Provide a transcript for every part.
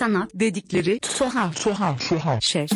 Sanat dedikleri tuhaf tuhaf tuhaf şey.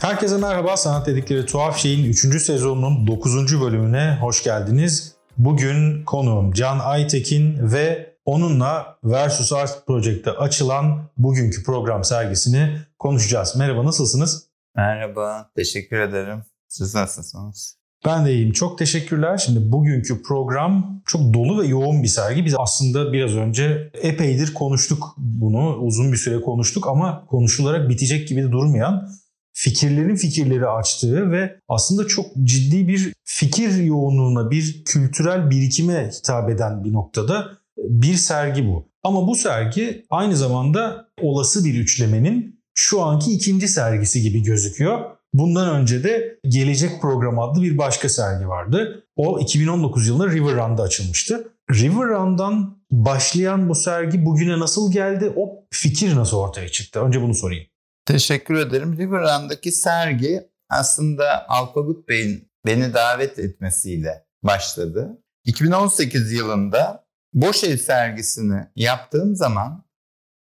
Herkese merhaba. Sanat dedikleri tuhaf şeyin 3. sezonunun 9. bölümüne hoş geldiniz. Bugün konuğum Can Aytekin ve onunla Versus Art Project'te açılan bugünkü program sergisini konuşacağız. Merhaba nasılsınız? Merhaba, teşekkür ederim. Siz nasılsınız? Ben de iyiyim. Çok teşekkürler. Şimdi bugünkü program çok dolu ve yoğun bir sergi. Biz aslında biraz önce epeydir konuştuk bunu. Uzun bir süre konuştuk ama konuşularak bitecek gibi de durmayan fikirlerin fikirleri açtığı ve aslında çok ciddi bir fikir yoğunluğuna, bir kültürel birikime hitap eden bir noktada bir sergi bu. Ama bu sergi aynı zamanda olası bir üçlemenin şu anki ikinci sergisi gibi gözüküyor. Bundan önce de Gelecek Program adlı bir başka sergi vardı. O 2019 yılında River Run'da açılmıştı. River Run'dan başlayan bu sergi bugüne nasıl geldi? O fikir nasıl ortaya çıktı? Önce bunu sorayım. Teşekkür ederim. River Run'daki sergi aslında Alpagut Bey'in beni davet etmesiyle başladı. 2018 yılında Boş Ev sergisini yaptığım zaman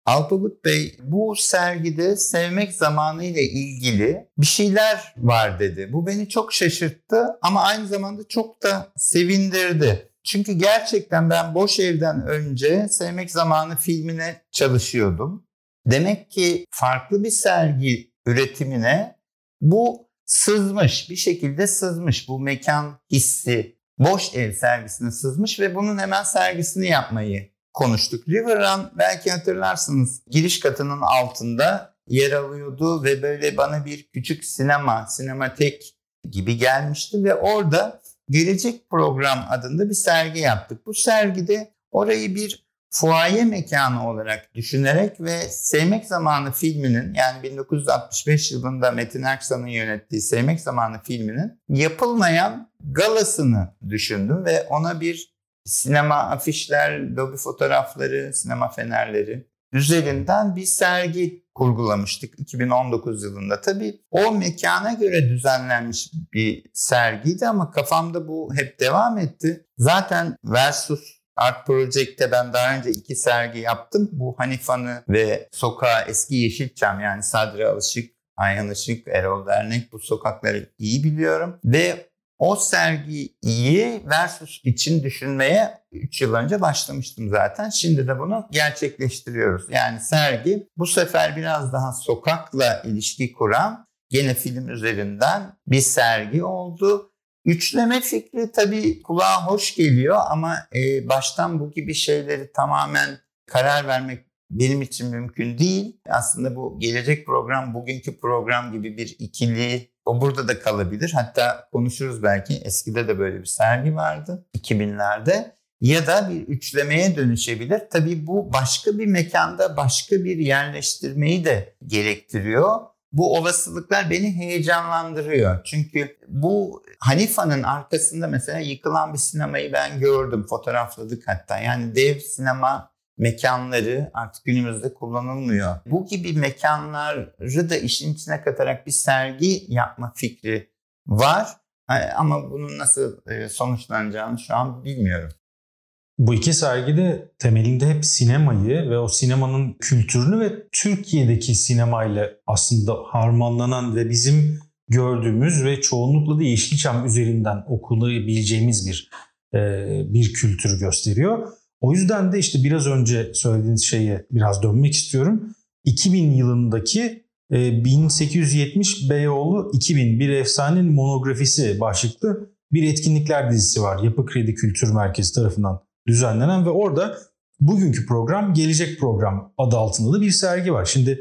Alpagut Bey bu sergide sevmek zamanı ile ilgili bir şeyler var dedi. Bu beni çok şaşırttı ama aynı zamanda çok da sevindirdi. Çünkü gerçekten ben Boş Ev'den önce Sevmek Zamanı filmine çalışıyordum. Demek ki farklı bir sergi üretimine bu sızmış, bir şekilde sızmış bu mekan hissi. Boş ev sergisine sızmış ve bunun hemen sergisini yapmayı konuştuk. River Run belki hatırlarsınız giriş katının altında yer alıyordu ve böyle bana bir küçük sinema, sinematek gibi gelmişti ve orada Gelecek Program adında bir sergi yaptık. Bu sergide orayı bir fuaye mekanı olarak düşünerek ve Sevmek Zamanı filminin yani 1965 yılında Metin Erksan'ın yönettiği Sevmek Zamanı filminin yapılmayan galasını düşündüm ve ona bir sinema afişler, lobi fotoğrafları, sinema fenerleri üzerinden bir sergi kurgulamıştık 2019 yılında. Tabii o mekana göre düzenlenmiş bir sergiydi ama kafamda bu hep devam etti. Zaten Versus Art Project'te ben daha önce iki sergi yaptım. Bu Hanifan'ı ve Sokağı Eski Yeşilçam yani Sadri Alışık, Ayhan Işık, Erol Dernek bu sokakları iyi biliyorum. Ve o sergiyi Versus için düşünmeye 3 yıl önce başlamıştım zaten. Şimdi de bunu gerçekleştiriyoruz. Yani sergi bu sefer biraz daha sokakla ilişki kuran gene film üzerinden bir sergi oldu. Üçleme fikri tabii kulağa hoş geliyor ama e, baştan bu gibi şeyleri tamamen karar vermek benim için mümkün değil. Aslında bu gelecek program bugünkü program gibi bir ikili o burada da kalabilir. Hatta konuşuruz belki eskide de böyle bir sergi vardı 2000'lerde. Ya da bir üçlemeye dönüşebilir. Tabii bu başka bir mekanda başka bir yerleştirmeyi de gerektiriyor. Bu olasılıklar beni heyecanlandırıyor. Çünkü bu Hanifa'nın arkasında mesela yıkılan bir sinemayı ben gördüm, fotoğrafladık hatta. Yani dev sinema mekanları artık günümüzde kullanılmıyor. Bu gibi mekanları da işin içine katarak bir sergi yapma fikri var. Ama bunun nasıl e, sonuçlanacağını şu an bilmiyorum. Bu iki sergide temelinde hep sinemayı ve o sinemanın kültürünü ve Türkiye'deki sinemayla aslında harmanlanan ve bizim gördüğümüz ve çoğunlukla da Yeşilçam üzerinden okulabileceğimiz bir e, bir kültürü gösteriyor. O yüzden de işte biraz önce söylediğiniz şeye biraz dönmek istiyorum. 2000 yılındaki 1870 e, Beyoğlu 2000 bir efsanenin monografisi başlıklı bir etkinlikler dizisi var. Yapı Kredi Kültür Merkezi tarafından düzenlenen ve orada bugünkü program gelecek program adı altında da bir sergi var. Şimdi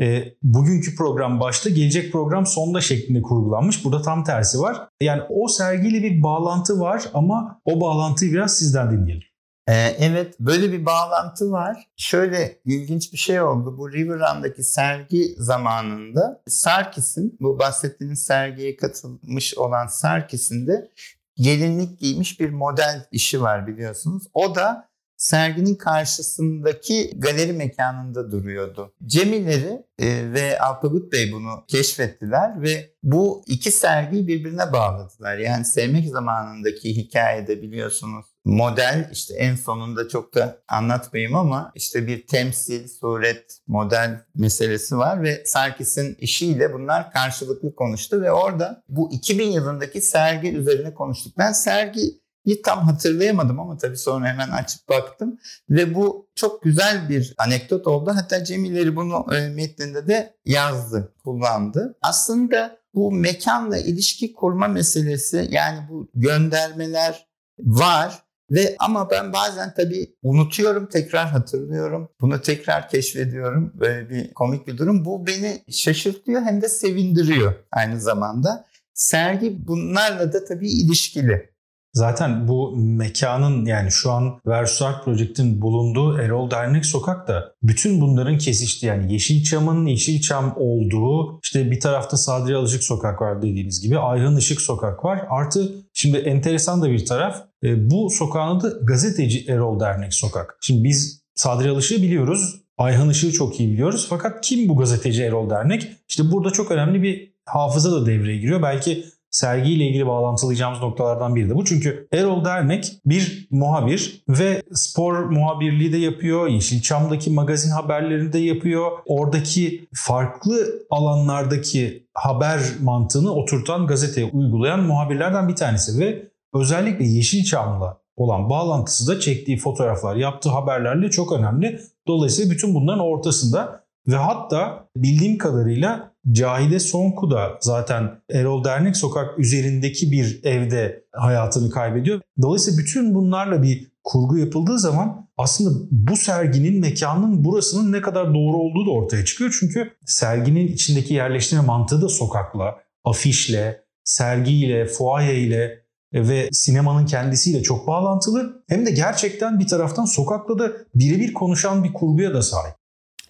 e, bugünkü program başta gelecek program sonda şeklinde kurgulanmış. Burada tam tersi var. Yani o sergiyle bir bağlantı var ama o bağlantıyı biraz sizden dinleyelim. Ee, evet böyle bir bağlantı var. Şöyle ilginç bir şey oldu. Bu River Run'daki sergi zamanında Sarkis'in bu bahsettiğiniz sergiye katılmış olan Sarkis'in de gelinlik giymiş bir model işi var biliyorsunuz. O da serginin karşısındaki galeri mekanında duruyordu. Cemileri e, ve Alpagut Bey bunu keşfettiler ve bu iki sergiyi birbirine bağladılar. Yani sevmek zamanındaki hikayede biliyorsunuz model işte en sonunda çok da anlatmayayım ama işte bir temsil, suret, model meselesi var ve Sarkis'in işiyle bunlar karşılıklı konuştu ve orada bu 2000 yılındaki sergi üzerine konuştuk. Ben sergiyi tam hatırlayamadım ama tabii sonra hemen açıp baktım ve bu çok güzel bir anekdot oldu. Hatta Cemileri bunu e, metninde de yazdı, kullandı. Aslında bu mekanla ilişki kurma meselesi yani bu göndermeler var ve ama ben bazen tabii unutuyorum, tekrar hatırlıyorum. Bunu tekrar keşfediyorum. Böyle bir komik bir durum. Bu beni şaşırtıyor hem de sevindiriyor aynı zamanda. Sergi bunlarla da tabii ilişkili. Zaten bu mekanın yani şu an Versus Art Project'in bulunduğu Erol Dernek Sokak da bütün bunların kesişti. Yani Yeşilçam'ın Yeşilçam olduğu işte bir tarafta Sadri Alışık Sokak var dediğiniz gibi. Ayhan Işık Sokak var. Artı şimdi enteresan da bir taraf bu sokağın adı Gazeteci Erol Dernek Sokak. Şimdi biz Sadri Alışık'ı biliyoruz. Ayhan Işık'ı çok iyi biliyoruz. Fakat kim bu gazeteci Erol Dernek? İşte burada çok önemli bir hafıza da devreye giriyor. Belki sergiyle ilgili bağlantılayacağımız noktalardan biri de bu. Çünkü Erol Dernek bir muhabir ve spor muhabirliği de yapıyor. Yeşilçam'daki magazin haberlerini de yapıyor. Oradaki farklı alanlardaki haber mantığını oturtan, gazeteye uygulayan muhabirlerden bir tanesi ve özellikle Yeşilçam'la olan bağlantısı da çektiği fotoğraflar, yaptığı haberlerle çok önemli. Dolayısıyla bütün bunların ortasında ve hatta bildiğim kadarıyla Cahide Sonku da zaten Erol Dernek Sokak üzerindeki bir evde hayatını kaybediyor. Dolayısıyla bütün bunlarla bir kurgu yapıldığı zaman aslında bu serginin mekanın burasının ne kadar doğru olduğu da ortaya çıkıyor. Çünkü serginin içindeki yerleştirme mantığı da sokakla, afişle, sergiyle, fuaye ile ve sinemanın kendisiyle çok bağlantılı. Hem de gerçekten bir taraftan sokakla da birebir konuşan bir kurguya da sahip.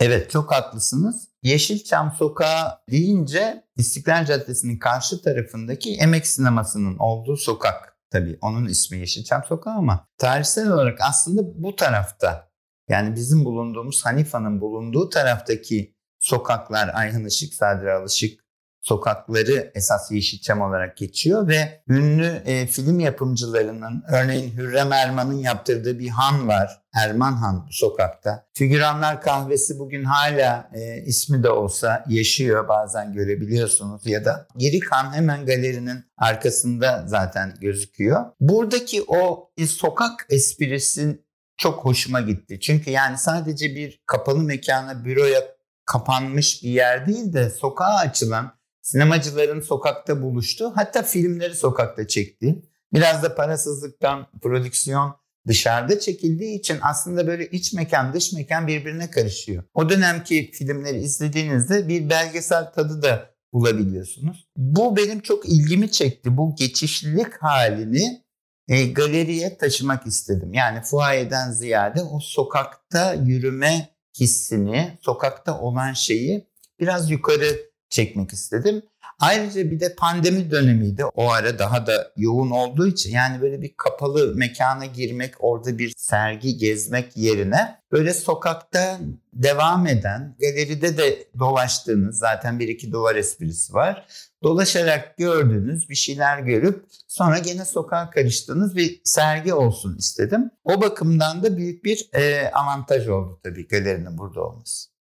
Evet çok haklısınız. Yeşilçam Sokağı deyince İstiklal Caddesi'nin karşı tarafındaki Emek Sineması'nın olduğu sokak. Tabii onun ismi Yeşilçam Sokağı ama tarihsel olarak aslında bu tarafta yani bizim bulunduğumuz Hanifa'nın bulunduğu taraftaki sokaklar Ayhan Işık, Sadri Alışık, sokakları esas Yeşilçam olarak geçiyor ve ünlü e, film yapımcılarının örneğin Hürrem Erman'ın yaptırdığı bir han var. Erman Han sokakta. Figüranlar kahvesi bugün hala e, ismi de olsa yaşıyor bazen görebiliyorsunuz ya da Geri Han hemen galerinin arkasında zaten gözüküyor. Buradaki o e, sokak esprisi çok hoşuma gitti. Çünkü yani sadece bir kapalı mekana, büroya kapanmış bir yer değil de sokağa açılan Sinemacıların sokakta buluştu. Hatta filmleri sokakta çekti. Biraz da parasızlıktan prodüksiyon dışarıda çekildiği için aslında böyle iç mekan dış mekan birbirine karışıyor. O dönemki filmleri izlediğinizde bir belgesel tadı da bulabiliyorsunuz. Bu benim çok ilgimi çekti. Bu geçişlilik halini e, galeriye taşımak istedim. Yani fuayeden ziyade o sokakta yürüme hissini, sokakta olan şeyi biraz yukarı çekmek istedim. Ayrıca bir de pandemi dönemiydi. O ara daha da yoğun olduğu için yani böyle bir kapalı mekana girmek, orada bir sergi gezmek yerine böyle sokakta devam eden, galeride de dolaştığınız zaten bir iki duvar esprisi var. Dolaşarak gördüğünüz bir şeyler görüp sonra gene sokağa karıştığınız bir sergi olsun istedim. O bakımdan da büyük bir e, avantaj oldu tabii galerinin burada olması.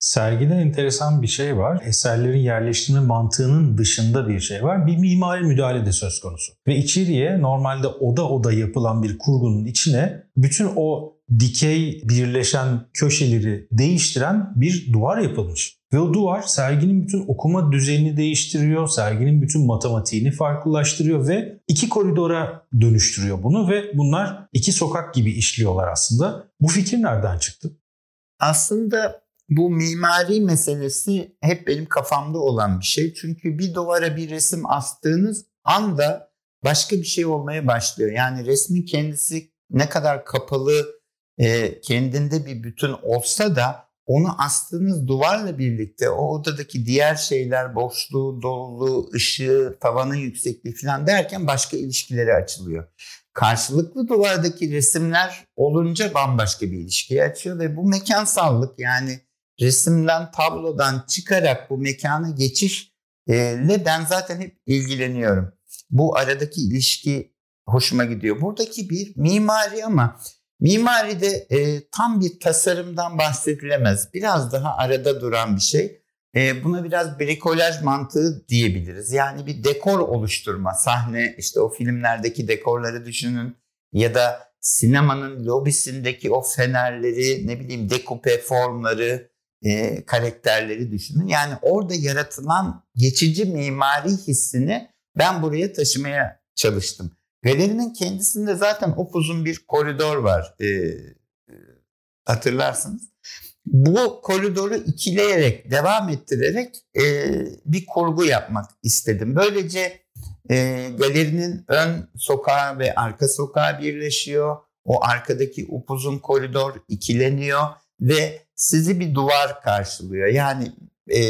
Sergide enteresan bir şey var. Eserlerin yerleştirme mantığının dışında bir şey var. Bir mimari müdahale de söz konusu. Ve içeriye normalde oda oda yapılan bir kurgunun içine bütün o dikey birleşen köşeleri değiştiren bir duvar yapılmış. Ve o duvar serginin bütün okuma düzenini değiştiriyor, serginin bütün matematiğini farklılaştırıyor ve iki koridora dönüştürüyor bunu ve bunlar iki sokak gibi işliyorlar aslında. Bu fikir nereden çıktı? Aslında bu mimari meselesi hep benim kafamda olan bir şey. Çünkü bir duvara bir resim astığınız anda başka bir şey olmaya başlıyor. Yani resmin kendisi ne kadar kapalı, e, kendinde bir bütün olsa da onu astığınız duvarla birlikte o odadaki diğer şeyler boşluğu, doluluğu, ışığı, tavanın yüksekliği falan derken başka ilişkileri açılıyor. Karşılıklı duvardaki resimler olunca bambaşka bir ilişkiyi açıyor ve bu mekansallık yani resimden, tablodan çıkarak bu mekana geçişle ben zaten hep ilgileniyorum. Bu aradaki ilişki hoşuma gidiyor. Buradaki bir mimari ama mimaride e, tam bir tasarımdan bahsedilemez. Biraz daha arada duran bir şey. E, buna biraz brikolaj mantığı diyebiliriz. Yani bir dekor oluşturma, sahne işte o filmlerdeki dekorları düşünün ya da sinemanın lobisindeki o fenerleri, ne bileyim dekupe formları, e, karakterleri düşünün. Yani orada yaratılan geçici mimari hissini ben buraya taşımaya çalıştım. Galerinin kendisinde zaten upuzun bir koridor var. E, e, hatırlarsınız. Bu koridoru ikileyerek, devam ettirerek e, bir kurgu yapmak istedim. Böylece e, galerinin ön sokağı ve arka sokağı birleşiyor. O arkadaki upuzun koridor ikileniyor ve sizi bir duvar karşılıyor. Yani e,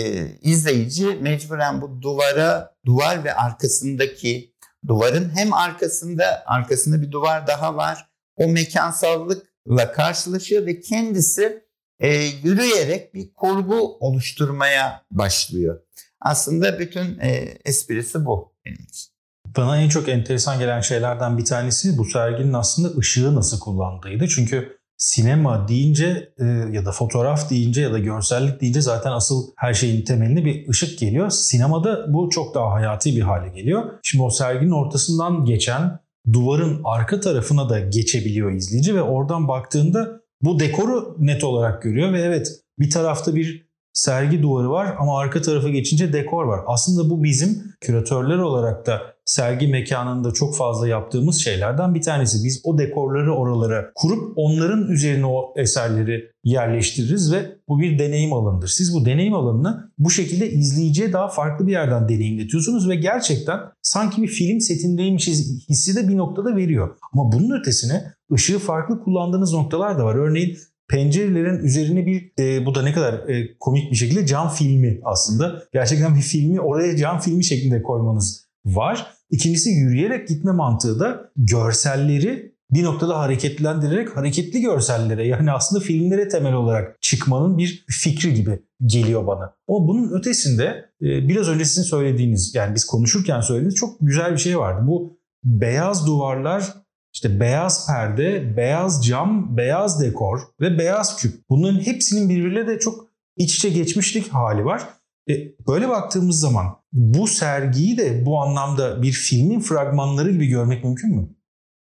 izleyici mecburen bu duvara, duvar ve arkasındaki duvarın hem arkasında arkasında bir duvar daha var. O mekansallıkla karşılaşıyor ve kendisi e, yürüyerek bir kurgu oluşturmaya başlıyor. Aslında bütün e, esprisi bu benim için. Bana en çok enteresan gelen şeylerden bir tanesi bu serginin aslında ışığı nasıl kullandığıydı. Çünkü sinema deyince e, ya da fotoğraf deyince ya da görsellik deyince zaten asıl her şeyin temelinde bir ışık geliyor. Sinemada bu çok daha hayati bir hale geliyor. Şimdi o serginin ortasından geçen duvarın arka tarafına da geçebiliyor izleyici ve oradan baktığında bu dekoru net olarak görüyor ve evet bir tarafta bir sergi duvarı var ama arka tarafa geçince dekor var. Aslında bu bizim küratörler olarak da sergi mekanında çok fazla yaptığımız şeylerden bir tanesi. Biz o dekorları oralara kurup onların üzerine o eserleri yerleştiririz ve bu bir deneyim alanıdır. Siz bu deneyim alanını bu şekilde izleyiciye daha farklı bir yerden deneyimletiyorsunuz ve gerçekten sanki bir film setindeymişiz hissi de bir noktada veriyor. Ama bunun ötesine ışığı farklı kullandığınız noktalar da var. Örneğin pencerelerin üzerine bir e, bu da ne kadar e, komik bir şekilde cam filmi aslında. Gerçekten bir filmi oraya cam filmi şeklinde koymanız var. İkincisi yürüyerek gitme mantığı da görselleri bir noktada hareketlendirerek hareketli görsellere yani aslında filmlere temel olarak çıkmanın bir fikri gibi geliyor bana. Ama bunun ötesinde e, biraz önce sizin söylediğiniz yani biz konuşurken söylediğiniz çok güzel bir şey vardı. Bu beyaz duvarlar işte beyaz perde, beyaz cam, beyaz dekor ve beyaz küp. Bunların hepsinin birbiriyle de çok iç içe geçmişlik hali var. E, böyle baktığımız zaman bu sergiyi de bu anlamda bir filmin fragmanları gibi görmek mümkün mü?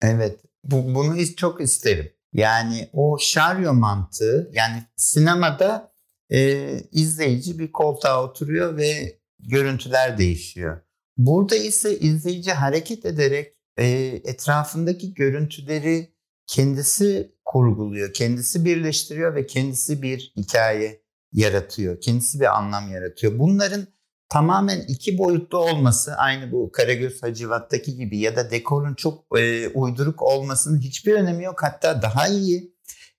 Evet, bu, bunu çok isterim. Yani o şaryo mantığı, yani sinemada e, izleyici bir koltuğa oturuyor ve görüntüler değişiyor. Burada ise izleyici hareket ederek e, etrafındaki görüntüleri kendisi kurguluyor, kendisi birleştiriyor ve kendisi bir hikaye yaratıyor, kendisi bir anlam yaratıyor. Bunların tamamen iki boyutlu olması aynı bu Karagöz Hacivat'taki gibi ya da dekorun çok e, uyduruk olmasının hiçbir önemi yok. Hatta daha iyi.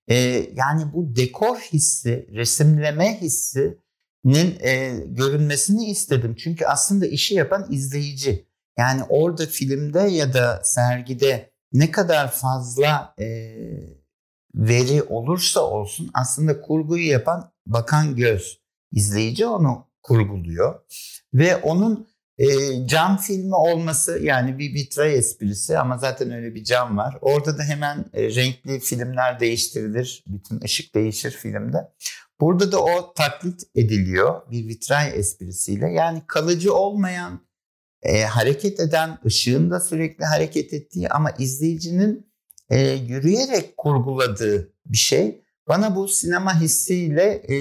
E, yani bu dekor hissi, resimleme hissinin e, görünmesini istedim. Çünkü aslında işi yapan izleyici. Yani orada filmde ya da sergide ne kadar fazla e, veri olursa olsun aslında kurguyu yapan bakan göz izleyici onu kurguluyor ve onun e, cam filmi olması yani bir vitray esprisi ama zaten öyle bir cam var. Orada da hemen e, renkli filmler değiştirilir. Bütün ışık değişir filmde. Burada da o taklit ediliyor bir vitray esprisiyle. Yani kalıcı olmayan e, hareket eden ışığın da sürekli hareket ettiği ama izleyicinin e, yürüyerek kurguladığı bir şey bana bu sinema hissiyle e,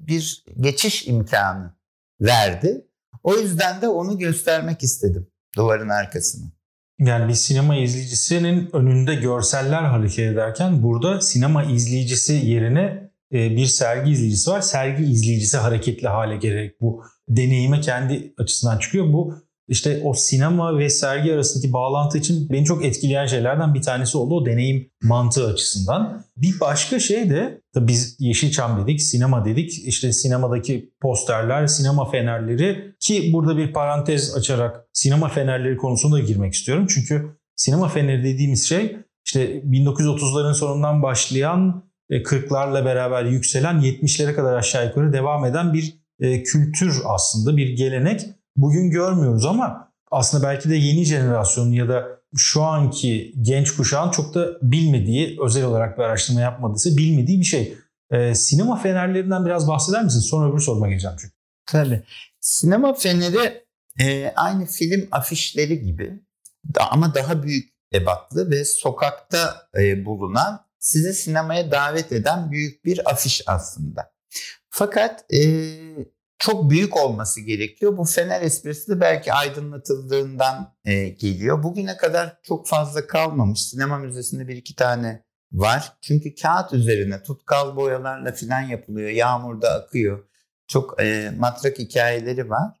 bir geçiş imkanı verdi. O yüzden de onu göstermek istedim duvarın arkasını. Yani bir sinema izleyicisinin önünde görseller hareket ederken burada sinema izleyicisi yerine e, bir sergi izleyicisi var. Sergi izleyicisi hareketli hale gelerek bu deneyime kendi açısından çıkıyor. Bu işte o sinema ve sergi arasındaki bağlantı için beni çok etkileyen şeylerden bir tanesi oldu o deneyim mantığı açısından. Bir başka şey de biz Yeşilçam dedik, sinema dedik. İşte sinemadaki posterler, sinema fenerleri ki burada bir parantez açarak sinema fenerleri konusunda girmek istiyorum. Çünkü sinema feneri dediğimiz şey işte 1930'ların sonundan başlayan 40'larla e, beraber yükselen 70'lere kadar aşağı yukarı devam eden bir e, kültür aslında bir gelenek bugün görmüyoruz ama aslında belki de yeni jenerasyonun ya da şu anki genç kuşağın çok da bilmediği, özel olarak bir araştırma yapmadıysa bilmediği bir şey. Ee, sinema fenerlerinden biraz bahseder misin? Sonra öbür soruma geleceğim çünkü. Tabii. Sinema feneri e, aynı film afişleri gibi ama daha büyük ebatlı ve sokakta e, bulunan sizi sinemaya davet eden büyük bir afiş aslında. Fakat e, çok büyük olması gerekiyor. Bu fener esprisi de belki aydınlatıldığından e, geliyor. Bugüne kadar çok fazla kalmamış. Sinema müzesinde bir iki tane var. Çünkü kağıt üzerine tutkal boyalarla filan yapılıyor. Yağmurda akıyor. Çok e, matrak hikayeleri var.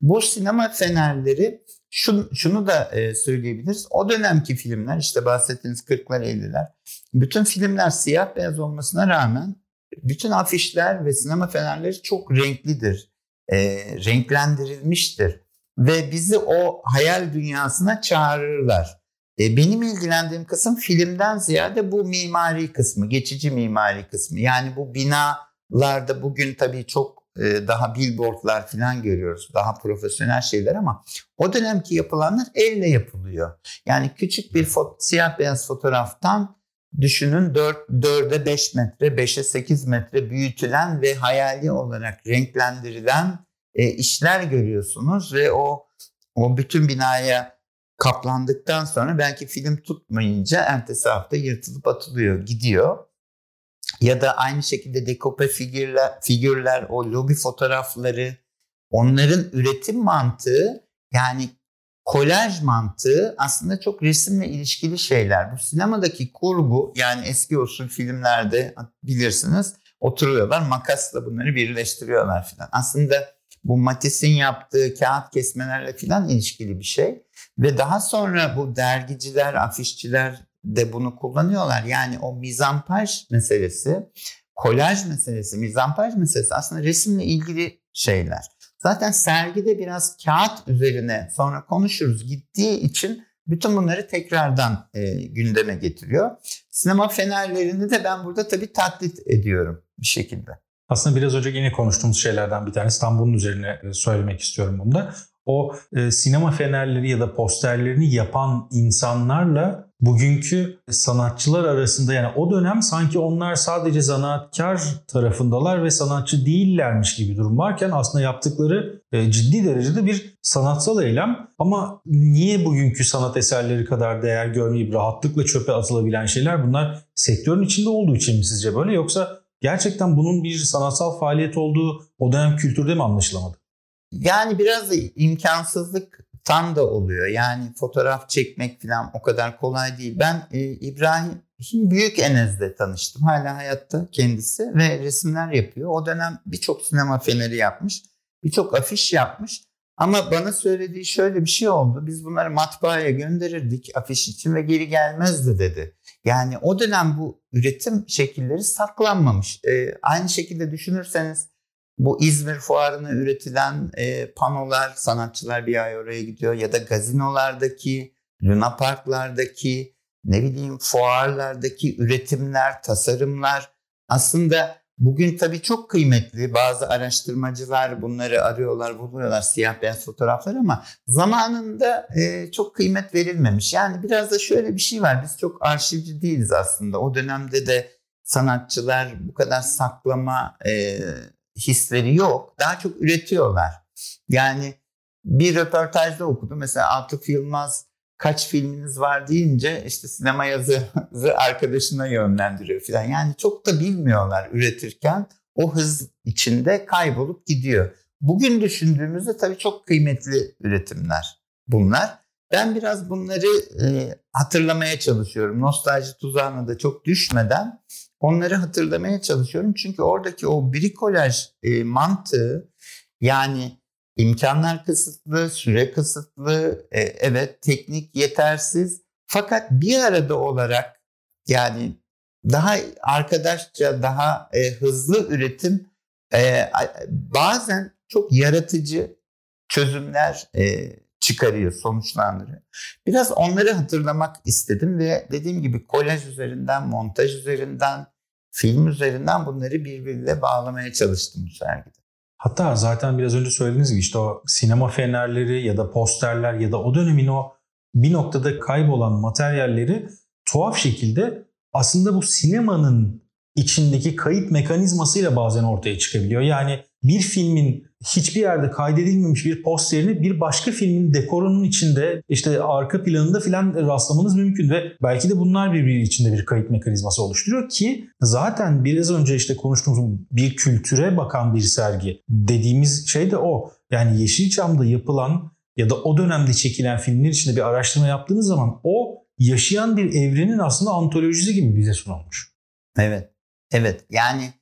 Bu sinema fenerleri şunu, şunu da e, söyleyebiliriz. O dönemki filmler işte bahsettiğiniz 40'lar 50'ler bütün filmler siyah beyaz olmasına rağmen bütün afişler ve sinema fenerleri çok renklidir. E, renklendirilmiştir. Ve bizi o hayal dünyasına çağırırlar. E, benim ilgilendiğim kısım filmden ziyade bu mimari kısmı, geçici mimari kısmı. Yani bu binalarda bugün tabii çok e, daha billboardlar falan görüyoruz. Daha profesyonel şeyler ama o dönemki yapılanlar elle yapılıyor. Yani küçük bir siyah beyaz fotoğraftan düşünün 4, 4'e 5 metre, 5'e 8 metre büyütülen ve hayali olarak renklendirilen e, işler görüyorsunuz ve o o bütün binaya kaplandıktan sonra belki film tutmayınca ertesi hafta yırtılıp atılıyor, gidiyor. Ya da aynı şekilde dekope figürler, figürler, o lobi fotoğrafları, onların üretim mantığı yani kolaj mantığı aslında çok resimle ilişkili şeyler. Bu sinemadaki kurgu yani eski usul filmlerde bilirsiniz oturuyorlar makasla bunları birleştiriyorlar filan. Aslında bu Matisse'in yaptığı kağıt kesmelerle filan ilişkili bir şey. Ve daha sonra bu dergiciler, afişçiler de bunu kullanıyorlar. Yani o mizampaj meselesi, kolaj meselesi, mizampaj meselesi aslında resimle ilgili şeyler. Zaten sergide biraz kağıt üzerine sonra konuşuruz gittiği için bütün bunları tekrardan e, gündeme getiriyor. Sinema fenerlerini de ben burada tabii taklit ediyorum bir şekilde. Aslında biraz önce yine konuştuğumuz şeylerden bir tanesi tam bunun üzerine e, söylemek istiyorum bunda. O e, sinema fenerleri ya da posterlerini yapan insanlarla bugünkü sanatçılar arasında yani o dönem sanki onlar sadece zanaatkar tarafındalar ve sanatçı değillermiş gibi durum varken aslında yaptıkları e, ciddi derecede bir sanatsal eylem ama niye bugünkü sanat eserleri kadar değer görmeyip rahatlıkla çöpe atılabilen şeyler bunlar sektörün içinde olduğu için mi sizce böyle yoksa gerçekten bunun bir sanatsal faaliyet olduğu o dönem kültürde mi anlaşılamadı? Yani biraz imkansızlık tam da oluyor. Yani fotoğraf çekmek falan o kadar kolay değil. Ben e, İbrahim Büyük Enez'le tanıştım. Hala hayatta kendisi ve resimler yapıyor. O dönem birçok sinema feneri yapmış. Birçok afiş yapmış. Ama bana söylediği şöyle bir şey oldu. Biz bunları matbaaya gönderirdik afiş için ve geri gelmezdi dedi. Yani o dönem bu üretim şekilleri saklanmamış. Ee, aynı şekilde düşünürseniz bu İzmir fuarına üretilen e, panolar, sanatçılar bir ay oraya gidiyor ya da gazinolardaki, Luna Parklardaki, ne bileyim fuarlardaki üretimler, tasarımlar aslında bugün tabii çok kıymetli. Bazı araştırmacılar bunları arıyorlar, buluyorlar siyah beyaz fotoğraflar ama zamanında e, çok kıymet verilmemiş. Yani biraz da şöyle bir şey var. Biz çok arşivci değiliz aslında. O dönemde de sanatçılar bu kadar saklama e, hisleri yok. Daha çok üretiyorlar. Yani bir röportajda okudum. Mesela Atıf Yılmaz kaç filminiz var deyince işte sinema yazı arkadaşına yönlendiriyor falan. Yani çok da bilmiyorlar üretirken o hız içinde kaybolup gidiyor. Bugün düşündüğümüzde tabii çok kıymetli üretimler bunlar. Ben biraz bunları e, hatırlamaya çalışıyorum. Nostalji tuzağına da çok düşmeden onları hatırlamaya çalışıyorum. Çünkü oradaki o brikolaj e, mantığı yani imkanlar kısıtlı, süre kısıtlı, e, evet teknik yetersiz. Fakat bir arada olarak yani daha arkadaşça, daha e, hızlı üretim e, bazen çok yaratıcı çözümler e, çıkarıyor, sonuçlandırıyor. Biraz onları hatırlamak istedim ve dediğim gibi kolaj üzerinden, montaj üzerinden, film üzerinden bunları birbiriyle bağlamaya çalıştım bu sergide. Hatta zaten biraz önce söylediğiniz gibi işte o sinema fenerleri ya da posterler ya da o dönemin o bir noktada kaybolan materyalleri tuhaf şekilde aslında bu sinemanın içindeki kayıt mekanizmasıyla bazen ortaya çıkabiliyor. Yani bir filmin hiçbir yerde kaydedilmemiş bir posterini bir başka filmin dekorunun içinde işte arka planında filan rastlamanız mümkün ve belki de bunlar birbiri içinde bir kayıt mekanizması oluşturuyor ki zaten biraz önce işte konuştuğumuz bir kültüre bakan bir sergi dediğimiz şey de o. Yani Yeşilçam'da yapılan ya da o dönemde çekilen filmler içinde bir araştırma yaptığınız zaman o yaşayan bir evrenin aslında antolojisi gibi bize sunulmuş. Evet. Evet. Yani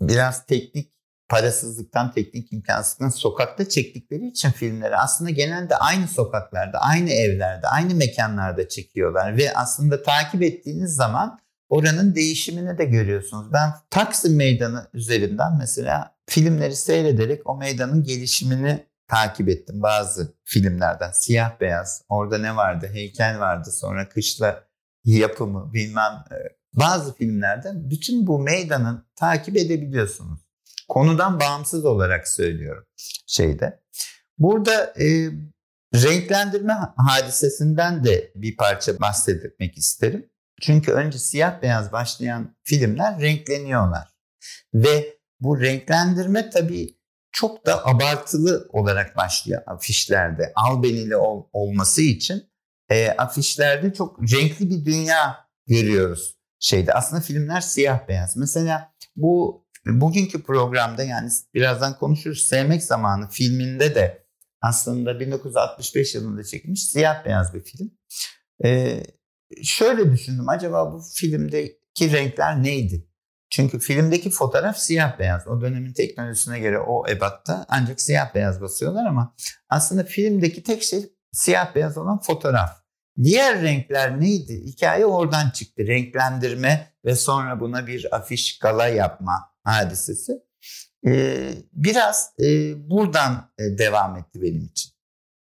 biraz teknik parasızlıktan, teknik imkansızlıktan sokakta çektikleri için filmleri aslında genelde aynı sokaklarda, aynı evlerde, aynı mekanlarda çekiyorlar ve aslında takip ettiğiniz zaman oranın değişimini de görüyorsunuz. Ben Taksim Meydanı üzerinden mesela filmleri seyrederek o meydanın gelişimini takip ettim bazı filmlerden. Siyah beyaz. Orada ne vardı? Heykel vardı. Sonra kışla yapımı bilmem. Bazı filmlerden bütün bu meydanın takip edebiliyorsunuz. Konudan bağımsız olarak söylüyorum şeyde. Burada e, renklendirme hadisesinden de bir parça bahsetmek isterim. Çünkü önce siyah beyaz başlayan filmler renkleniyorlar. Ve bu renklendirme tabii çok da abartılı olarak başlıyor afişlerde. Albenili ol, olması için e, afişlerde çok renkli bir dünya görüyoruz şeyde. Aslında filmler siyah beyaz. Mesela bu bugünkü programda yani birazdan konuşuruz. Sevmek Zamanı filminde de aslında 1965 yılında çekilmiş siyah beyaz bir film. Ee, şöyle düşündüm acaba bu filmdeki renkler neydi? Çünkü filmdeki fotoğraf siyah beyaz. O dönemin teknolojisine göre o ebatta ancak siyah beyaz basıyorlar ama aslında filmdeki tek şey siyah beyaz olan fotoğraf. Diğer renkler neydi? Hikaye oradan çıktı. Renklendirme ve sonra buna bir afiş gala yapma hadisesi. Ee, biraz e, buradan e, devam etti benim için.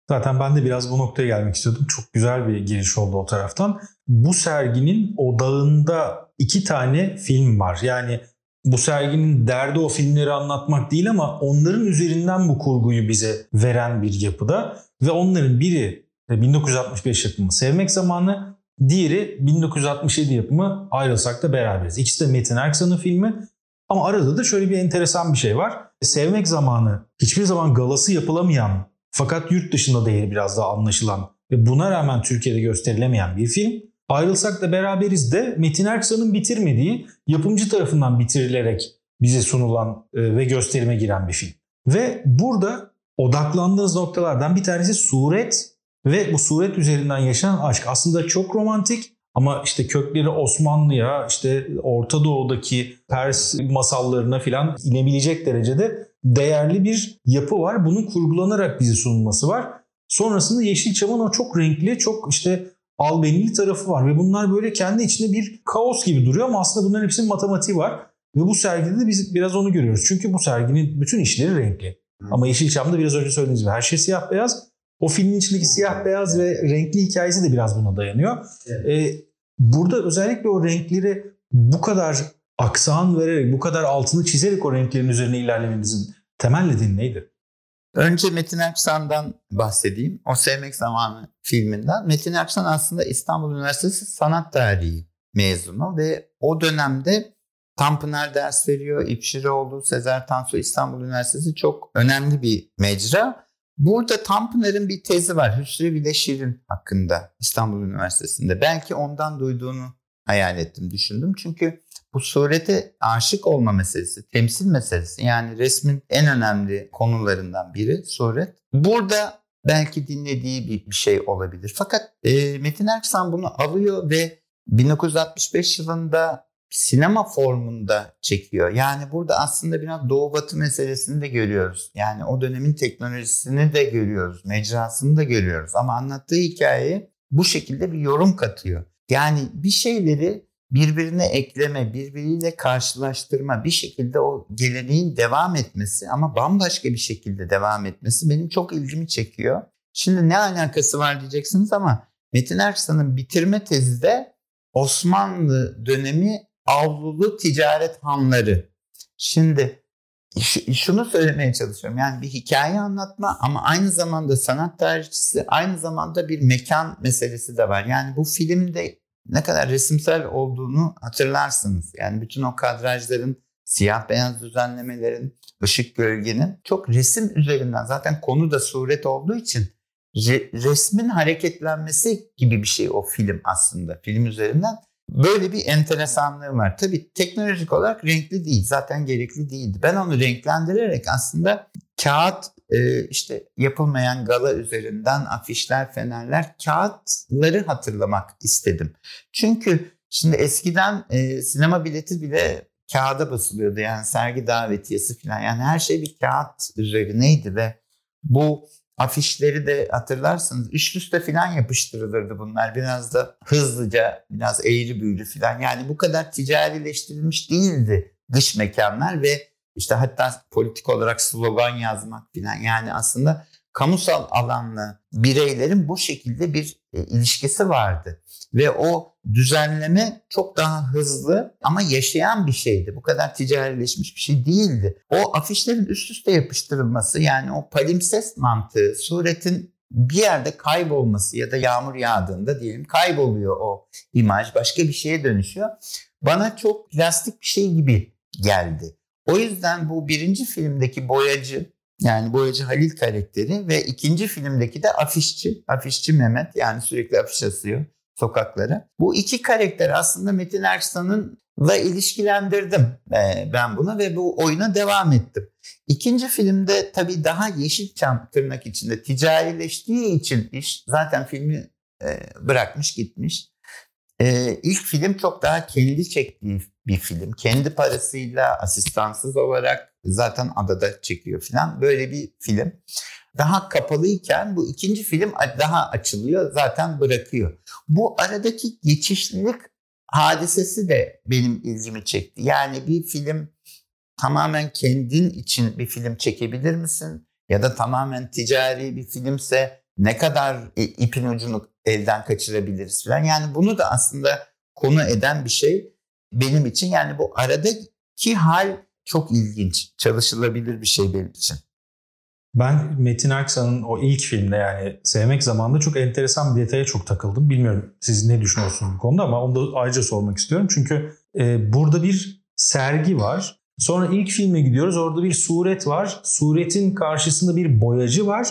Zaten ben de biraz bu noktaya gelmek istiyordum. Çok güzel bir giriş oldu o taraftan. Bu serginin odağında iki tane film var. Yani bu serginin derdi o filmleri anlatmak değil ama onların üzerinden bu kurguyu bize veren bir yapıda. Ve onların biri 1965 yapımı Sevmek Zamanı, diğeri 1967 yapımı Ayrılsak da Beraberiz. İkisi de Metin Erksan'ın filmi ama arada da şöyle bir enteresan bir şey var. Sevmek Zamanı hiçbir zaman galası yapılamayan fakat yurt dışında değeri biraz daha anlaşılan ve buna rağmen Türkiye'de gösterilemeyen bir film. Ayrılsak da beraberiz de Metin Erksan'ın bitirmediği yapımcı tarafından bitirilerek bize sunulan e, ve gösterime giren bir film. Ve burada odaklandığınız noktalardan bir tanesi suret ve bu suret üzerinden yaşanan aşk. Aslında çok romantik ama işte kökleri Osmanlı'ya, işte Orta Doğu'daki Pers masallarına filan inebilecek derecede değerli bir yapı var. Bunun kurgulanarak bize sunulması var. Sonrasında Yeşilçam'ın o çok renkli, çok işte albenili tarafı var ve bunlar böyle kendi içinde bir kaos gibi duruyor ama aslında bunların hepsinin matematiği var. Ve bu sergide de biz biraz onu görüyoruz. Çünkü bu serginin bütün işleri renkli. Ama Yeşilçam'da biraz önce söylediğiniz gibi her şey siyah beyaz. O filmin içindeki siyah beyaz ve renkli hikayesi de biraz buna dayanıyor. Evet. Ee, burada özellikle o renkleri bu kadar aksan vererek, bu kadar altını çizerek o renklerin üzerine ilerlemenizin temel nedeni neydi? Önce Metin Erksan'dan bahsedeyim. O Sevmek Zamanı filminden. Metin Erksan aslında İstanbul Üniversitesi Sanat Tarihi mezunu ve o dönemde Tanpınar ders veriyor. İpşiroğlu, Sezer Tansu İstanbul Üniversitesi çok önemli bir mecra. Burada Tanpınar'ın bir tezi var. Hüsrev ile Şirin hakkında İstanbul Üniversitesi'nde. Belki ondan duyduğunu hayal ettim, düşündüm. Çünkü bu surete aşık olma meselesi, temsil meselesi yani resmin en önemli konularından biri suret. Burada belki dinlediği bir, bir şey olabilir. Fakat e, Metin Erksan bunu alıyor ve 1965 yılında sinema formunda çekiyor. Yani burada aslında biraz doğu batı meselesini de görüyoruz. Yani o dönemin teknolojisini de görüyoruz, mecrasını da görüyoruz. Ama anlattığı hikayeyi bu şekilde bir yorum katıyor. Yani bir şeyleri birbirine ekleme, birbiriyle karşılaştırma, bir şekilde o geleneğin devam etmesi ama bambaşka bir şekilde devam etmesi benim çok ilgimi çekiyor. Şimdi ne alakası var diyeceksiniz ama Metin Erksan'ın bitirme tezi de Osmanlı dönemi avlulu ticaret hanları. Şimdi şunu söylemeye çalışıyorum. Yani bir hikaye anlatma ama aynı zamanda sanat tarihçisi, aynı zamanda bir mekan meselesi de var. Yani bu filmde ne kadar resimsel olduğunu hatırlarsınız. Yani bütün o kadrajların, siyah beyaz düzenlemelerin, ışık gölgenin çok resim üzerinden zaten konu da suret olduğu için resmin hareketlenmesi gibi bir şey o film aslında. Film üzerinden Böyle bir enteresanlığı var. Tabii teknolojik olarak renkli değil. Zaten gerekli değildi. Ben onu renklendirerek aslında kağıt e, işte yapılmayan gala üzerinden afişler, fenerler, kağıtları hatırlamak istedim. Çünkü şimdi eskiden e, sinema bileti bile kağıda basılıyordu. Yani sergi davetiyesi falan. Yani her şey bir kağıt üzerineydi ve bu afişleri de hatırlarsınız üst üste falan yapıştırılırdı bunlar. Biraz da hızlıca, biraz eğri büğrü falan. Yani bu kadar ticarileştirilmiş değildi dış mekanlar ve işte hatta politik olarak slogan yazmak falan. Yani aslında kamusal alanlı bireylerin bu şekilde bir e, ilişkisi vardı. Ve o düzenleme çok daha hızlı ama yaşayan bir şeydi. Bu kadar ticarileşmiş bir şey değildi. O afişlerin üst üste yapıştırılması yani o palimpsest mantığı suretin bir yerde kaybolması ya da yağmur yağdığında diyelim kayboluyor o imaj başka bir şeye dönüşüyor. Bana çok plastik bir şey gibi geldi. O yüzden bu birinci filmdeki boyacı yani boyacı Halil karakteri ve ikinci filmdeki de afişçi. Afişçi Mehmet yani sürekli afiş asıyor sokaklara. Bu iki karakter aslında Metin Erksan'ınla ilişkilendirdim e, ben bunu ve bu oyuna devam ettim. İkinci filmde tabii daha Yeşilçam tırnak içinde ticarileştiği için iş zaten filmi e, bırakmış gitmiş. E, ilk film çok daha kendi çektiği bir film. Kendi parasıyla asistansız olarak zaten adada çekiyor falan. Böyle bir film. Daha kapalıyken bu ikinci film daha açılıyor zaten bırakıyor. Bu aradaki geçişlilik hadisesi de benim ilgimi çekti. Yani bir film tamamen kendin için bir film çekebilir misin? Ya da tamamen ticari bir filmse ne kadar ipin ucunu elden kaçırabiliriz falan. Yani bunu da aslında konu eden bir şey benim için. Yani bu aradaki hal çok ilginç, çalışılabilir bir şey benim için. Ben Metin Aksan'ın o ilk filmde yani Sevmek zamanında çok enteresan bir detaya çok takıldım. Bilmiyorum siz ne düşünüyorsunuz bu konuda ama onu da ayrıca sormak istiyorum. Çünkü e, burada bir sergi var. Sonra ilk filme gidiyoruz. Orada bir suret var. Suretin karşısında bir boyacı var.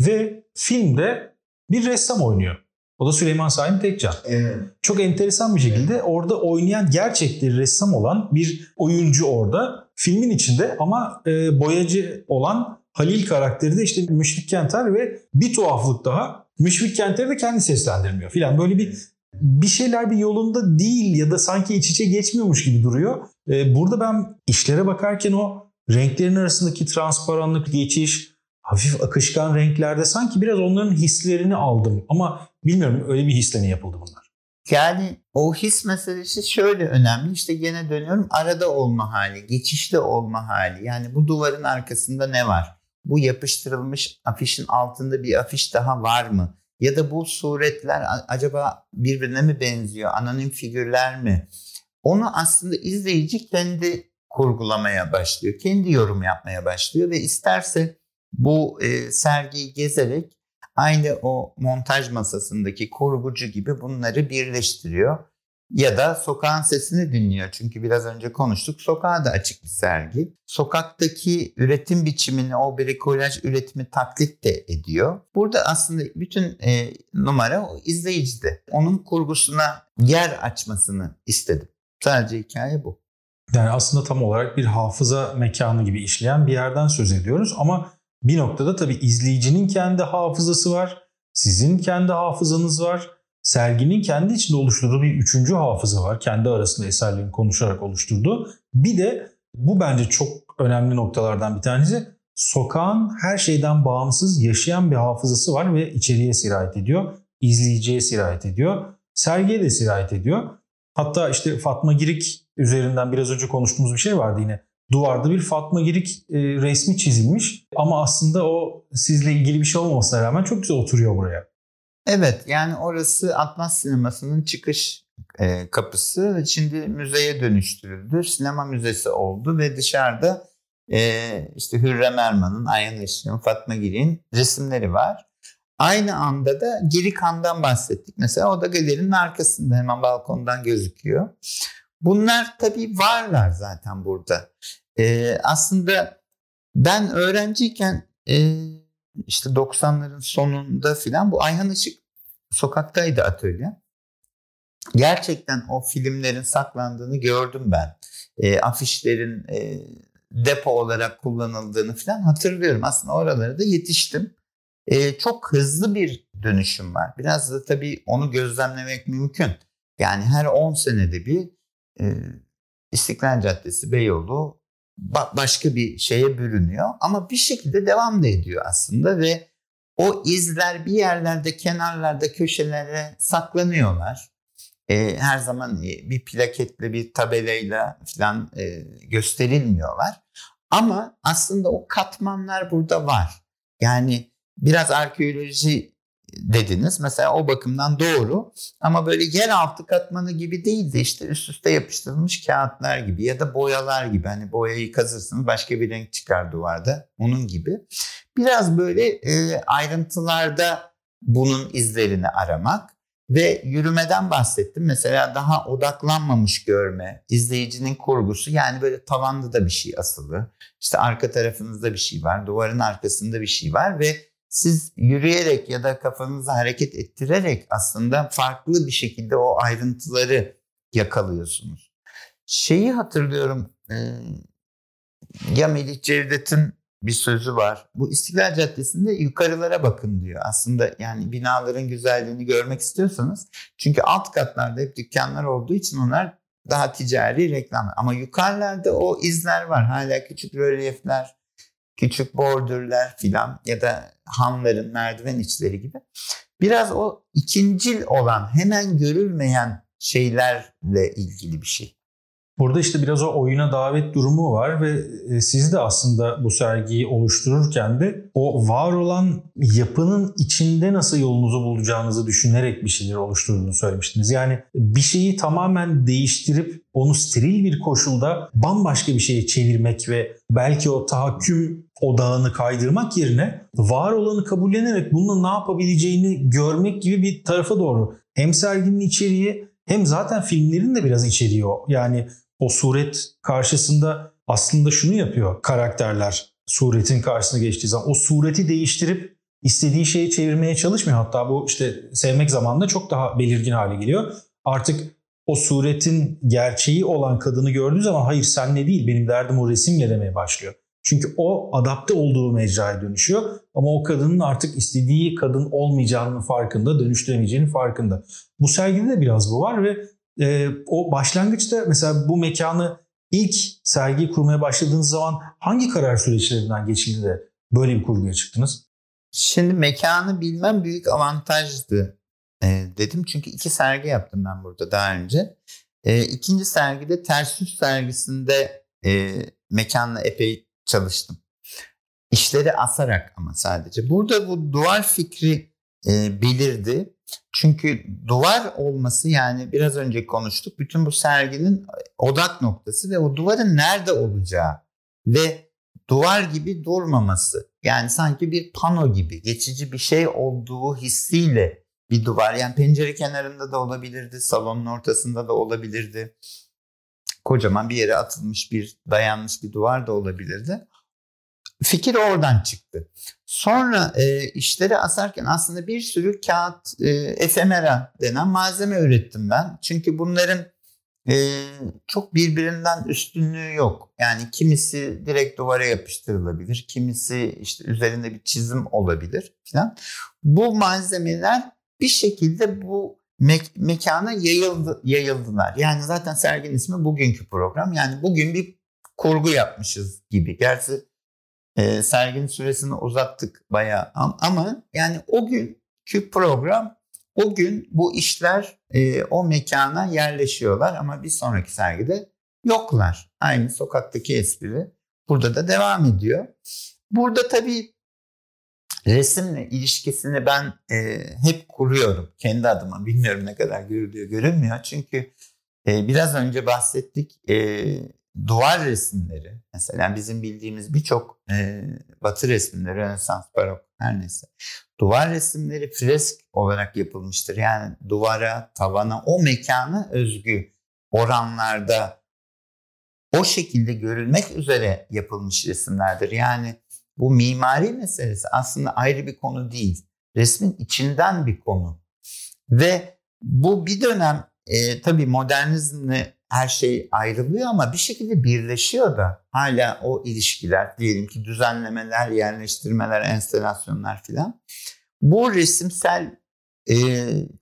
Ve filmde bir ressam oynuyor. O da Süleyman Saim Tekcan. Evet. Çok enteresan bir şekilde evet. orada oynayan gerçekten ressam olan bir oyuncu orada filmin içinde ama e, boyacı olan Halil karakteri de işte Müşfik Kenter ve bir tuhaflık daha Müşfik Kenter'i de kendi seslendirmiyor filan. Böyle bir bir şeyler bir yolunda değil ya da sanki iç içe geçmiyormuş gibi duruyor. E, burada ben işlere bakarken o renklerin arasındaki transparanlık, geçiş, hafif akışkan renklerde sanki biraz onların hislerini aldım. Ama bilmiyorum öyle bir hisle mi yapıldı bunlar? Yani o his meselesi şöyle önemli. İşte gene dönüyorum arada olma hali, geçişte olma hali. Yani bu duvarın arkasında ne var? Bu yapıştırılmış afişin altında bir afiş daha var mı? Ya da bu suretler acaba birbirine mi benziyor? Anonim figürler mi? Onu aslında izleyici kendi kurgulamaya başlıyor. Kendi yorum yapmaya başlıyor ve isterse bu e, sergiyi gezerek aynı o montaj masasındaki kurgucu gibi bunları birleştiriyor. Ya da sokağın sesini dinliyor. Çünkü biraz önce konuştuk. Sokağa da açık bir sergi. Sokaktaki üretim biçimini, o brikolaj üretimi taklit de ediyor. Burada aslında bütün e, numara o izleyicide. Onun kurgusuna yer açmasını istedim. Sadece hikaye bu. Yani aslında tam olarak bir hafıza mekanı gibi işleyen bir yerden söz ediyoruz ama bir noktada tabii izleyicinin kendi hafızası var. Sizin kendi hafızanız var. Serginin kendi içinde oluşturduğu bir üçüncü hafıza var. Kendi arasında eserlerini konuşarak oluşturduğu. Bir de bu bence çok önemli noktalardan bir tanesi. Sokağın her şeyden bağımsız yaşayan bir hafızası var ve içeriye sirayet ediyor. İzleyiciye sirayet ediyor. Sergiye de sirayet ediyor. Hatta işte Fatma Girik üzerinden biraz önce konuştuğumuz bir şey vardı yine duvarda bir Fatma Girik e, resmi çizilmiş ama aslında o sizle ilgili bir şey olmamasına rağmen çok güzel oturuyor buraya. Evet yani orası Atlas Sineması'nın çıkış e, kapısı. Şimdi müzeye dönüştürüldü. Sinema müzesi oldu ve dışarıda e, işte Hürrem Erman'ın, Ayhan Işık'ın, Fatma Giri'nin resimleri var. Aynı anda da Giri Kan'dan bahsettik. Mesela o da galerinin arkasında hemen balkondan gözüküyor. Bunlar tabii varlar zaten burada. Ee, aslında ben öğrenciyken e, işte 90'ların sonunda filan bu Ayhan Işık sokaktaydı atölye. Gerçekten o filmlerin saklandığını gördüm ben. E, afişlerin e, depo olarak kullanıldığını falan hatırlıyorum. Aslında oralara da yetiştim. E, çok hızlı bir dönüşüm var. Biraz da tabii onu gözlemlemek mümkün. Yani her 10 senede bir İstiklal Caddesi, Beyoğlu ba- başka bir şeye bürünüyor. Ama bir şekilde devam da ediyor aslında ve o izler bir yerlerde, kenarlarda, köşelere saklanıyorlar. Her zaman bir plaketle, bir tabelayla falan gösterilmiyorlar. Ama aslında o katmanlar burada var. Yani biraz arkeoloji dediniz. Mesela o bakımdan doğru. Ama böyle yeraltı katmanı gibi değil de işte üst üste yapıştırılmış kağıtlar gibi ya da boyalar gibi. Hani boyayı kazırsınız başka bir renk çıkar duvarda. Onun gibi. Biraz böyle e, ayrıntılarda bunun izlerini aramak ve yürümeden bahsettim. Mesela daha odaklanmamış görme, izleyicinin kurgusu yani böyle tavanda da bir şey asılı. İşte arka tarafınızda bir şey var, duvarın arkasında bir şey var ve siz yürüyerek ya da kafanızı hareket ettirerek aslında farklı bir şekilde o ayrıntıları yakalıyorsunuz. Şeyi hatırlıyorum ya Melih Cevdet'in bir sözü var. Bu İstiklal Caddesi'nde yukarılara bakın diyor. Aslında yani binaların güzelliğini görmek istiyorsanız. Çünkü alt katlarda hep dükkanlar olduğu için onlar daha ticari reklam. Ama yukarılarda o izler var. Hala küçük rölyefler, küçük bordürler filan ya da hanların merdiven içleri gibi. Biraz o ikincil olan hemen görülmeyen şeylerle ilgili bir şey. Burada işte biraz o oyuna davet durumu var ve e, siz de aslında bu sergiyi oluştururken de o var olan yapının içinde nasıl yolunuzu bulacağınızı düşünerek bir şeyler oluşturduğunu söylemiştiniz. Yani bir şeyi tamamen değiştirip onu steril bir koşulda bambaşka bir şeye çevirmek ve belki o tahakküm odağını kaydırmak yerine var olanı kabullenerek bununla ne yapabileceğini görmek gibi bir tarafa doğru hem serginin içeriği hem zaten filmlerin de biraz içeriyor. Yani o suret karşısında aslında şunu yapıyor karakterler suretin karşısına geçtiği zaman. O sureti değiştirip istediği şeyi çevirmeye çalışmıyor. Hatta bu işte sevmek zamanında çok daha belirgin hale geliyor. Artık o suretin gerçeği olan kadını gördüğü zaman hayır sen ne değil benim derdim o resimle demeye başlıyor. Çünkü o adapte olduğu mecraya dönüşüyor ama o kadının artık istediği kadın olmayacağının farkında, dönüştüremeyeceğinin farkında. Bu sergide de biraz bu var ve e, o başlangıçta mesela bu mekanı ilk sergi kurmaya başladığınız zaman hangi karar süreçlerinden geçildi de böyle bir kurguya çıktınız? Şimdi mekanı bilmem büyük avantajdı e, dedim. Çünkü iki sergi yaptım ben burada daha önce. E, ikinci sergide Ters Yüz sergisinde e, mekanla epey çalıştım. İşleri asarak ama sadece. Burada bu duvar fikri e, belirdi. Çünkü duvar olması yani biraz önce konuştuk. Bütün bu serginin odak noktası ve o duvarın nerede olacağı ve duvar gibi durmaması. Yani sanki bir pano gibi geçici bir şey olduğu hissiyle bir duvar. Yani pencere kenarında da olabilirdi, salonun ortasında da olabilirdi. Kocaman bir yere atılmış bir, dayanmış bir duvar da olabilirdi. Fikir oradan çıktı. Sonra e, işleri asarken aslında bir sürü kağıt, e, efemera denen malzeme ürettim ben. Çünkü bunların e, çok birbirinden üstünlüğü yok. Yani kimisi direkt duvara yapıştırılabilir, kimisi işte üzerinde bir çizim olabilir falan. Bu malzemeler bir şekilde bu me- mekana yayıldı, yayıldılar. Yani zaten serginin ismi bugünkü program. Yani bugün bir kurgu yapmışız gibi. Gerçi e, serginin süresini uzattık bayağı ama yani o günkü program o gün bu işler e, o mekana yerleşiyorlar ama bir sonraki sergide yoklar. Aynı sokaktaki espri burada da devam ediyor. Burada tabii resimle ilişkisini ben e, hep kuruyorum kendi adıma. Bilmiyorum ne kadar görülüyor görünmüyor çünkü e, biraz önce bahsettik. E, duvar resimleri mesela bizim bildiğimiz birçok e, batı resimleri, Rönesans, Barok her neyse. Duvar resimleri fresk olarak yapılmıştır. Yani duvara, tavana, o mekana özgü oranlarda o şekilde görülmek üzere yapılmış resimlerdir. Yani bu mimari meselesi aslında ayrı bir konu değil. Resmin içinden bir konu. Ve bu bir dönem e, tabii modernizmle her şey ayrılıyor ama bir şekilde birleşiyor da hala o ilişkiler diyelim ki düzenlemeler, yerleştirmeler, enstalasyonlar filan. Bu resimsel e,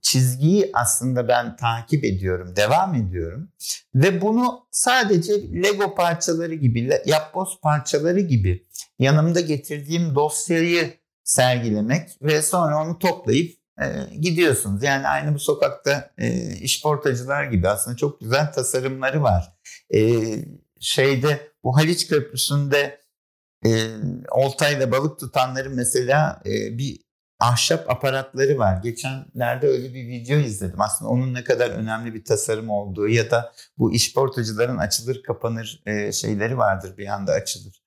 çizgiyi aslında ben takip ediyorum, devam ediyorum. Ve bunu sadece Lego parçaları gibi, yapboz parçaları gibi yanımda getirdiğim dosyayı sergilemek ve sonra onu toplayıp e, gidiyorsunuz. Yani aynı bu sokakta e, işportacılar gibi aslında çok güzel tasarımları var. E, şeyde bu Haliç Köprüsü'nde e, oltayla balık tutanların mesela e, bir ahşap aparatları var. Geçenlerde öyle bir video izledim. Aslında onun ne kadar önemli bir tasarım olduğu ya da bu işportacıların açılır kapanır e, şeyleri vardır bir anda açılır.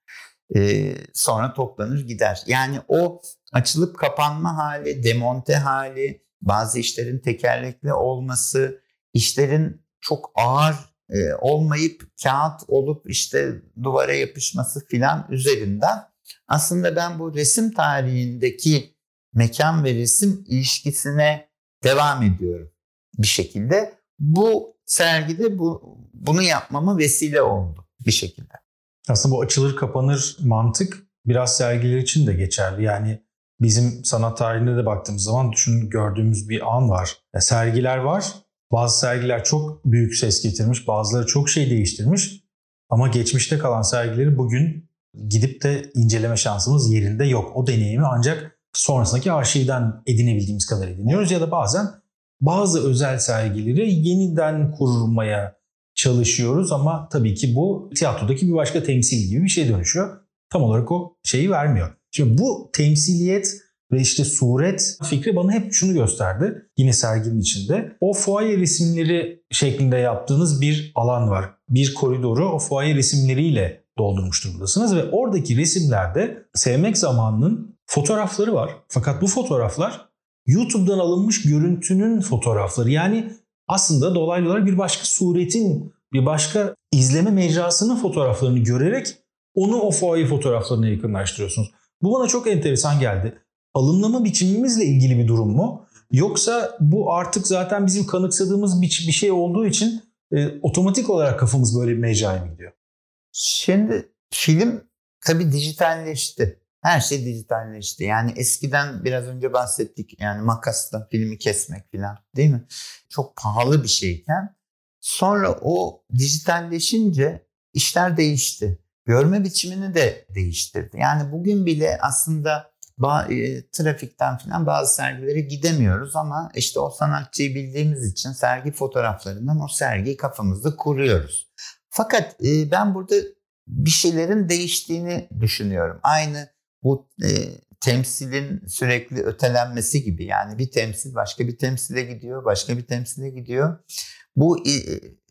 E, sonra toplanır gider. Yani o açılıp kapanma hali, demonte hali, bazı işlerin tekerlekli olması, işlerin çok ağır e, olmayıp kağıt olup işte duvara yapışması filan üzerinden aslında ben bu resim tarihindeki mekan ve resim ilişkisine devam ediyorum bir şekilde. Bu sergide bu bunu yapmama vesile oldu bir şekilde. Aslında bu açılır kapanır mantık biraz sergiler için de geçerli. Yani bizim sanat tarihinde de baktığımız zaman düşün gördüğümüz bir an var. Ya sergiler var. Bazı sergiler çok büyük ses getirmiş, bazıları çok şey değiştirmiş. Ama geçmişte kalan sergileri bugün gidip de inceleme şansımız yerinde yok. O deneyimi ancak sonrasındaki arşivden edinebildiğimiz kadar ediniyoruz ya da bazen bazı özel sergileri yeniden kurmaya çalışıyoruz ama tabii ki bu tiyatrodaki bir başka temsil gibi bir şey dönüşüyor. Tam olarak o şeyi vermiyor. Şimdi bu temsiliyet ve işte suret fikri bana hep şunu gösterdi. Yine serginin içinde. O fuaye resimleri şeklinde yaptığınız bir alan var. Bir koridoru o fuaye resimleriyle doldurmuş durumdasınız ve oradaki resimlerde sevmek zamanının fotoğrafları var. Fakat bu fotoğraflar YouTube'dan alınmış görüntünün fotoğrafları. Yani aslında dolaylı olarak bir başka suretin, bir başka izleme mecrasının fotoğraflarını görerek onu o fuaye fotoğraflarına yakınlaştırıyorsunuz. Bu bana çok enteresan geldi. Alımlama biçimimizle ilgili bir durum mu? Yoksa bu artık zaten bizim kanıksadığımız bir, bir şey olduğu için e, otomatik olarak kafamız böyle bir mecraya mı gidiyor? Şimdi film tabii dijitalleşti. Her şey dijitalleşti. Yani eskiden biraz önce bahsettik yani makasla filmi kesmek falan değil mi? Çok pahalı bir şeyken sonra o dijitalleşince işler değişti. Görme biçimini de değiştirdi. Yani bugün bile aslında e, trafikten falan bazı sergilere gidemiyoruz ama işte o sanatçıyı bildiğimiz için sergi fotoğraflarından o sergiyi kafamızda kuruyoruz. Fakat e, ben burada bir şeylerin değiştiğini düşünüyorum. Aynı bu e, temsilin sürekli ötelenmesi gibi yani bir temsil başka bir temsile gidiyor, başka bir temsile gidiyor. Bu e,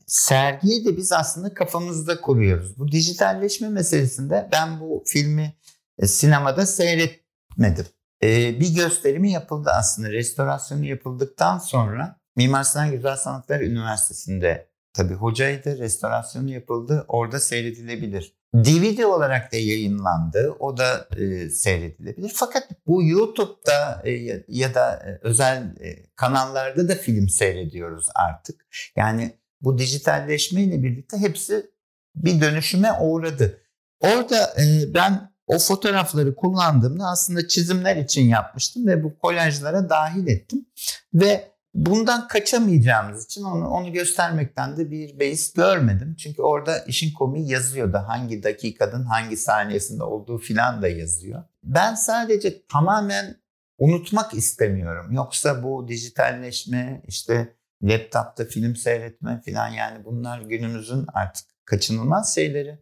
sergiyi de biz aslında kafamızda kuruyoruz. Bu dijitalleşme meselesinde ben bu filmi e, sinemada seyretmedim. E, bir gösterimi yapıldı aslında. Restorasyonu yapıldıktan sonra Mimar Sinan Güzel Sanatlar Üniversitesi'nde tabii hocaydı. Restorasyonu yapıldı. Orada seyredilebilir. DVD olarak da yayınlandı. O da e, seyredilebilir. Fakat bu YouTube'da e, ya da e, özel e, kanallarda da film seyrediyoruz artık. Yani bu dijitalleşmeyle birlikte hepsi bir dönüşüme uğradı. Orada e, ben o fotoğrafları kullandığımda aslında çizimler için yapmıştım ve bu kolajlara dahil ettim. Ve bundan kaçamayacağımız için onu, onu göstermekten de bir beis görmedim. Çünkü orada işin komiği yazıyor da hangi dakikanın hangi saniyesinde olduğu filan da yazıyor. Ben sadece tamamen unutmak istemiyorum. Yoksa bu dijitalleşme işte laptopta film seyretme filan yani bunlar günümüzün artık kaçınılmaz şeyleri.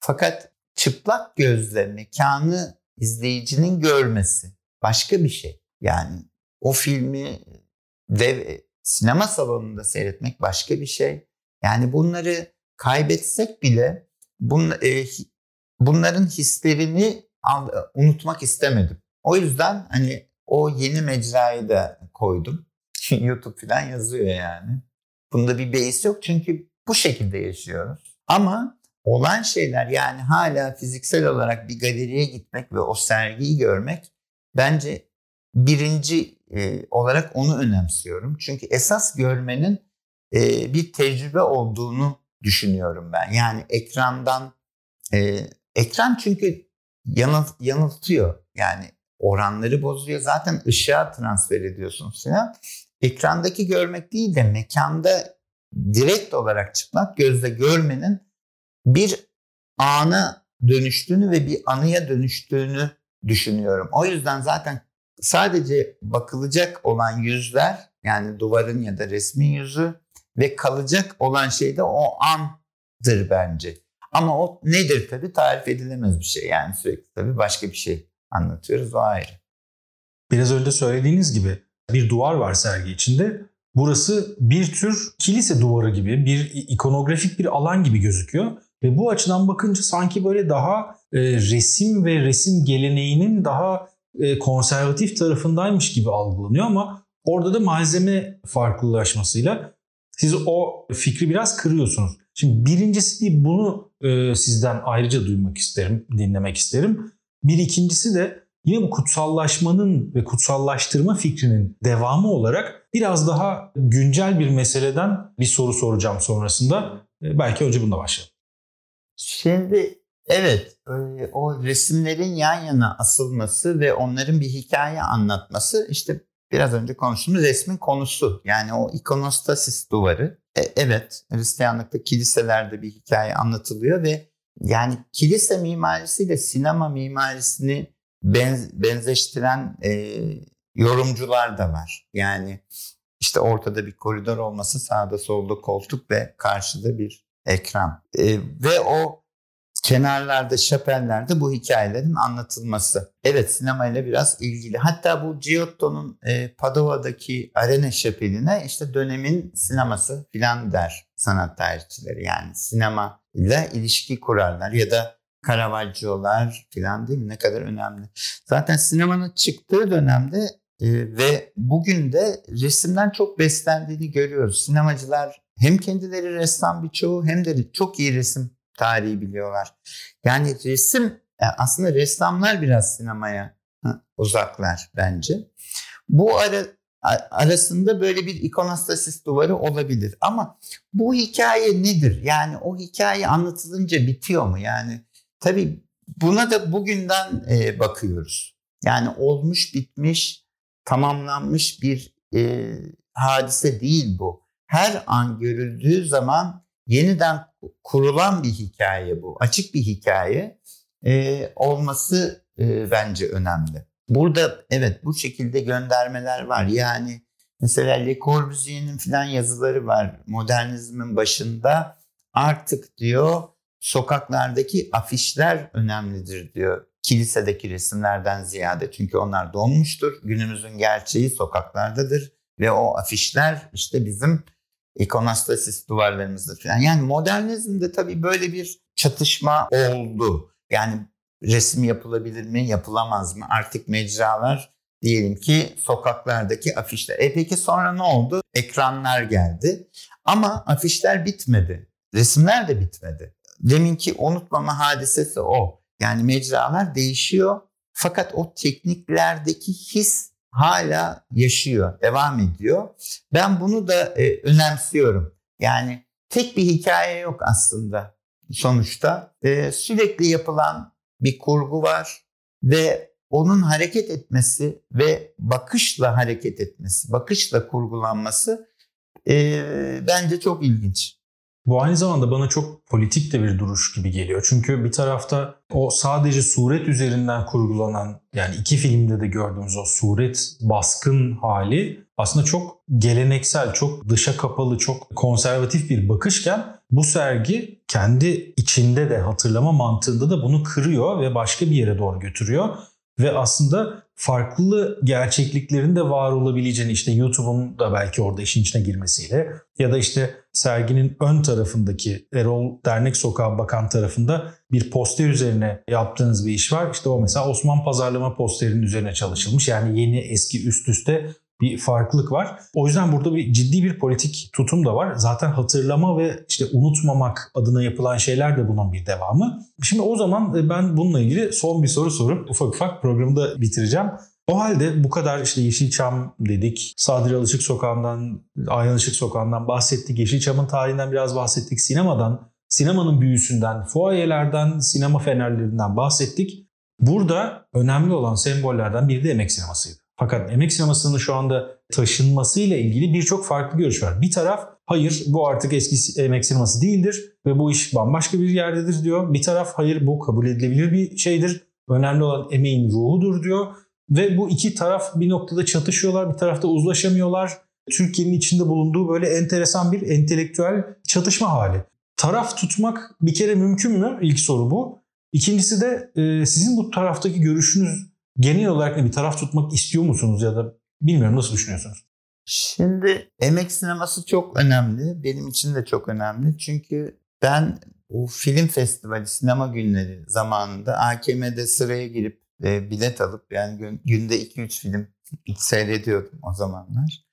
Fakat çıplak gözle mekanı izleyicinin görmesi başka bir şey. Yani o filmi dev sinema salonunda seyretmek başka bir şey. Yani bunları kaybetsek bile bun, e, bunların hislerini al, unutmak istemedim. O yüzden hani o yeni mecrayı da koydum. YouTube falan yazıyor yani. Bunda bir beis yok çünkü bu şekilde yaşıyoruz. Ama olan şeyler yani hala fiziksel olarak bir galeriye gitmek ve o sergiyi görmek bence birinci e, olarak onu önemsiyorum. Çünkü esas görmenin e, bir tecrübe olduğunu düşünüyorum ben. Yani ekrandan e, ekran çünkü yanıl, yanıltıyor. Yani oranları bozuyor. Zaten ışığa transfer ediyorsun falan. Ekrandaki görmek değil de mekanda direkt olarak çıkmak gözle görmenin bir ana dönüştüğünü ve bir anıya dönüştüğünü düşünüyorum. O yüzden zaten sadece bakılacak olan yüzler yani duvarın ya da resmin yüzü ve kalacak olan şey de o andır bence. Ama o nedir tabii tarif edilemez bir şey. Yani sürekli tabii başka bir şey anlatıyoruz o ayrı. Biraz önce söylediğiniz gibi bir duvar var sergi içinde. Burası bir tür kilise duvarı gibi, bir ikonografik bir alan gibi gözüküyor. Ve bu açıdan bakınca sanki böyle daha e, resim ve resim geleneğinin daha e, konservatif tarafındaymış gibi algılanıyor ama orada da malzeme farklılaşmasıyla siz o fikri biraz kırıyorsunuz. Şimdi birincisi bir bunu e, sizden ayrıca duymak isterim, dinlemek isterim. Bir ikincisi de yine bu kutsallaşmanın ve kutsallaştırma fikrinin devamı olarak biraz daha güncel bir meseleden bir soru soracağım sonrasında. E, belki önce bununla başlayalım. Şimdi evet o resimlerin yan yana asılması ve onların bir hikaye anlatması işte biraz önce konuştuğumuz resmin konusu. Yani o ikonostasis duvarı. E, evet Hristiyanlıkta kiliselerde bir hikaye anlatılıyor ve yani kilise mimarisiyle sinema mimarisini benz, benzeştiren e, yorumcular da var. Yani işte ortada bir koridor olması sağda solda koltuk ve karşıda bir ekran. E, ve o kenarlarda, şapellerde bu hikayelerin anlatılması. Evet sinemayla biraz ilgili. Hatta bu Giotto'nun e, Padova'daki Arena Şapeli'ne işte dönemin sineması filan der sanat tarihçileri. Yani sinema ile ilişki kurarlar ya da Caravaggio'lar filan değil mi? Ne kadar önemli. Zaten sinemanın çıktığı dönemde e, ve bugün de resimden çok beslendiğini görüyoruz. Sinemacılar hem kendileri ressam birçoğu hem de çok iyi resim tarihi biliyorlar. Yani resim e, aslında ressamlar biraz sinemaya uzaklar bence. Bu ara, arasında böyle bir ikonostasis duvarı olabilir. Ama bu hikaye nedir? Yani o hikaye anlatılınca bitiyor mu? Yani tabii buna da bugünden e, bakıyoruz. Yani olmuş bitmiş tamamlanmış bir e, hadise değil bu. Her an görüldüğü zaman yeniden kurulan bir hikaye bu. Açık bir hikaye e, olması e, bence önemli. Burada evet bu şekilde göndermeler var. Yani mesela Le Corbusier'in falan yazıları var modernizmin başında. Artık diyor sokaklardaki afişler önemlidir diyor. Kilisedeki resimlerden ziyade çünkü onlar donmuştur. Günümüzün gerçeği sokaklardadır ve o afişler işte bizim ikonostasis duvarlarımızda falan. Yani modernizmde tabii böyle bir çatışma oldu. Yani resim yapılabilir mi, yapılamaz mı? Artık mecralar diyelim ki sokaklardaki afişler. E peki sonra ne oldu? Ekranlar geldi. Ama afişler bitmedi. Resimler de bitmedi. Deminki unutmama hadisesi o. Yani mecralar değişiyor. Fakat o tekniklerdeki his hala yaşıyor, devam ediyor. Ben bunu da e, önemsiyorum. Yani tek bir hikaye yok aslında sonuçta. E, sürekli yapılan bir kurgu var ve onun hareket etmesi ve bakışla hareket etmesi, bakışla kurgulanması e, bence çok ilginç. Bu aynı zamanda bana çok politik de bir duruş gibi geliyor. Çünkü bir tarafta o sadece suret üzerinden kurgulanan yani iki filmde de gördüğümüz o suret baskın hali aslında çok geleneksel, çok dışa kapalı, çok konservatif bir bakışken bu sergi kendi içinde de hatırlama mantığında da bunu kırıyor ve başka bir yere doğru götürüyor. ve aslında farklı gerçekliklerin de var olabileceğini işte YouTube'un da belki orada işin içine girmesiyle ya da işte serginin ön tarafındaki Erol Dernek Sokağı bakan tarafında bir poster üzerine yaptığınız bir iş var. İşte o mesela Osman Pazarlama posterinin üzerine çalışılmış. Yani yeni eski üst üste bir farklılık var. O yüzden burada bir ciddi bir politik tutum da var. Zaten hatırlama ve işte unutmamak adına yapılan şeyler de bunun bir devamı. Şimdi o zaman e, ben bununla ilgili son bir soru sorup ufak ufak programı da bitireceğim. O halde bu kadar işte Yeşilçam dedik, Sadri Alışık Sokağı'ndan, Ayhan Alışık Sokağı'ndan bahsettik, Yeşilçam'ın tarihinden biraz bahsettik, sinemadan, sinemanın büyüsünden, fuayelerden, sinema fenerlerinden bahsettik. Burada önemli olan sembollerden biri de emek sinemasıydı. Fakat emek sinemasının şu anda taşınmasıyla ilgili birçok farklı görüş var. Bir taraf hayır bu artık eski emek sineması değildir ve bu iş bambaşka bir yerdedir diyor. Bir taraf hayır bu kabul edilebilir bir şeydir. Önemli olan emeğin ruhudur diyor. Ve bu iki taraf bir noktada çatışıyorlar, bir tarafta uzlaşamıyorlar. Türkiye'nin içinde bulunduğu böyle enteresan bir entelektüel çatışma hali. Taraf tutmak bir kere mümkün mü? İlk soru bu. İkincisi de sizin bu taraftaki görüşünüz genel olarak bir taraf tutmak istiyor musunuz ya da bilmiyorum nasıl düşünüyorsunuz? Şimdi emek sineması çok önemli. Benim için de çok önemli. Çünkü ben o film festivali, sinema günleri zamanında AKM'de sıraya girip e, bilet alıp yani günde 2-3 film seyrediyordum o zamanlar.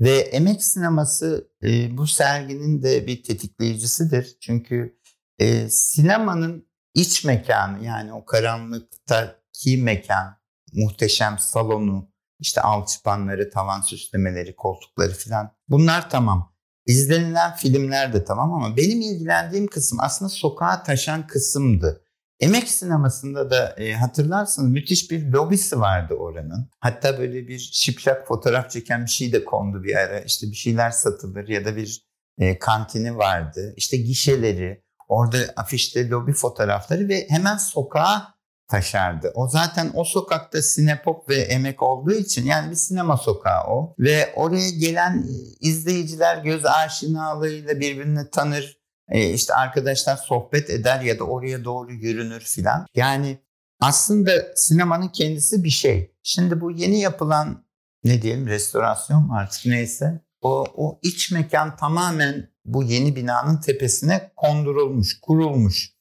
Ve emek sineması e, bu serginin de bir tetikleyicisidir. Çünkü e, sinemanın iç mekanı yani o karanlıktaki mekan muhteşem salonu, işte alçıpanları, tavan süslemeleri, koltukları filan. Bunlar tamam. İzlenilen filmler de tamam ama benim ilgilendiğim kısım aslında sokağa taşan kısımdı. Emek sinemasında da e, hatırlarsınız müthiş bir lobisi vardı oranın. Hatta böyle bir şipşak fotoğraf çeken bir şey de kondu bir ara. İşte bir şeyler satılır ya da bir e, kantini vardı. İşte gişeleri, orada afişte lobi fotoğrafları ve hemen sokağa taşardı. O zaten o sokakta sinepop ve emek olduğu için yani bir sinema sokağı o. Ve oraya gelen izleyiciler göz aşinalığıyla birbirini tanır. E işte arkadaşlar sohbet eder ya da oraya doğru yürünür filan. Yani aslında sinemanın kendisi bir şey. Şimdi bu yeni yapılan ne diyelim restorasyon mu artık neyse. O, o iç mekan tamamen bu yeni binanın tepesine kondurulmuş, kurulmuş.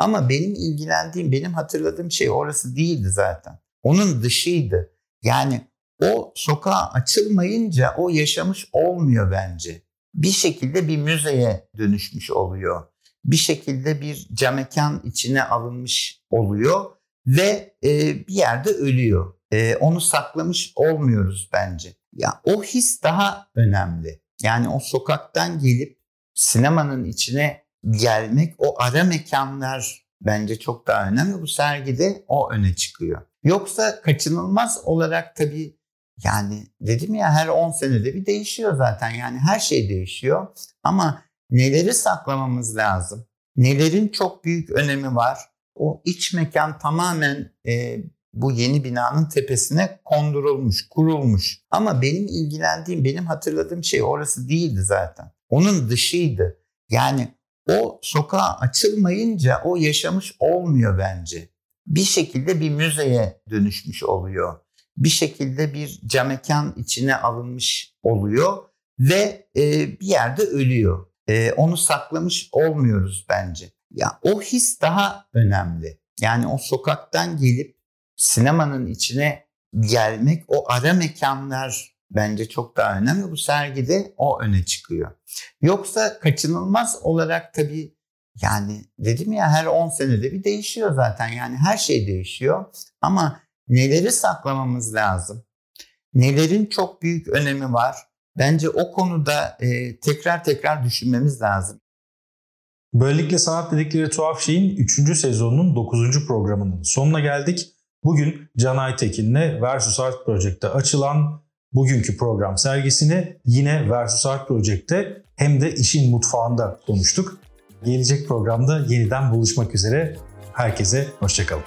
Ama benim ilgilendiğim, benim hatırladığım şey orası değildi zaten. Onun dışıydı. Yani o sokağa açılmayınca o yaşamış olmuyor bence. Bir şekilde bir müzeye dönüşmüş oluyor. Bir şekilde bir camekan içine alınmış oluyor ve e, bir yerde ölüyor. E, onu saklamış olmuyoruz bence. Ya o his daha önemli. Yani o sokaktan gelip sinemanın içine gelmek, o ara mekanlar bence çok daha önemli. Bu sergide o öne çıkıyor. Yoksa kaçınılmaz olarak tabii yani dedim ya her 10 senede bir değişiyor zaten. Yani her şey değişiyor. Ama neleri saklamamız lazım? Nelerin çok büyük önemi var? O iç mekan tamamen e, bu yeni binanın tepesine kondurulmuş, kurulmuş. Ama benim ilgilendiğim, benim hatırladığım şey orası değildi zaten. Onun dışıydı. Yani o sokağa açılmayınca o yaşamış olmuyor bence. Bir şekilde bir müzeye dönüşmüş oluyor. Bir şekilde bir camekan içine alınmış oluyor ve e, bir yerde ölüyor. E, onu saklamış olmuyoruz bence. Ya o his daha önemli. Yani o sokaktan gelip sinemanın içine gelmek, o ara mekanlar bence çok daha önemli. Bu sergide o öne çıkıyor. Yoksa kaçınılmaz olarak tabii yani dedim ya her 10 senede bir değişiyor zaten. Yani her şey değişiyor. Ama neleri saklamamız lazım? Nelerin çok büyük önemi var? Bence o konuda e, tekrar tekrar düşünmemiz lazım. Böylelikle Sanat Dedikleri Tuhaf Şey'in 3. sezonunun 9. programının sonuna geldik. Bugün Can Aytekin'le Versus Art Project'te açılan bugünkü program sergisini yine Versus Art Project'te hem de işin mutfağında konuştuk. Gelecek programda yeniden buluşmak üzere. Herkese hoşçakalın.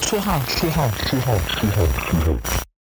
Tuhaf, tuhaf, tuhaf, tuhaf, tuhaf.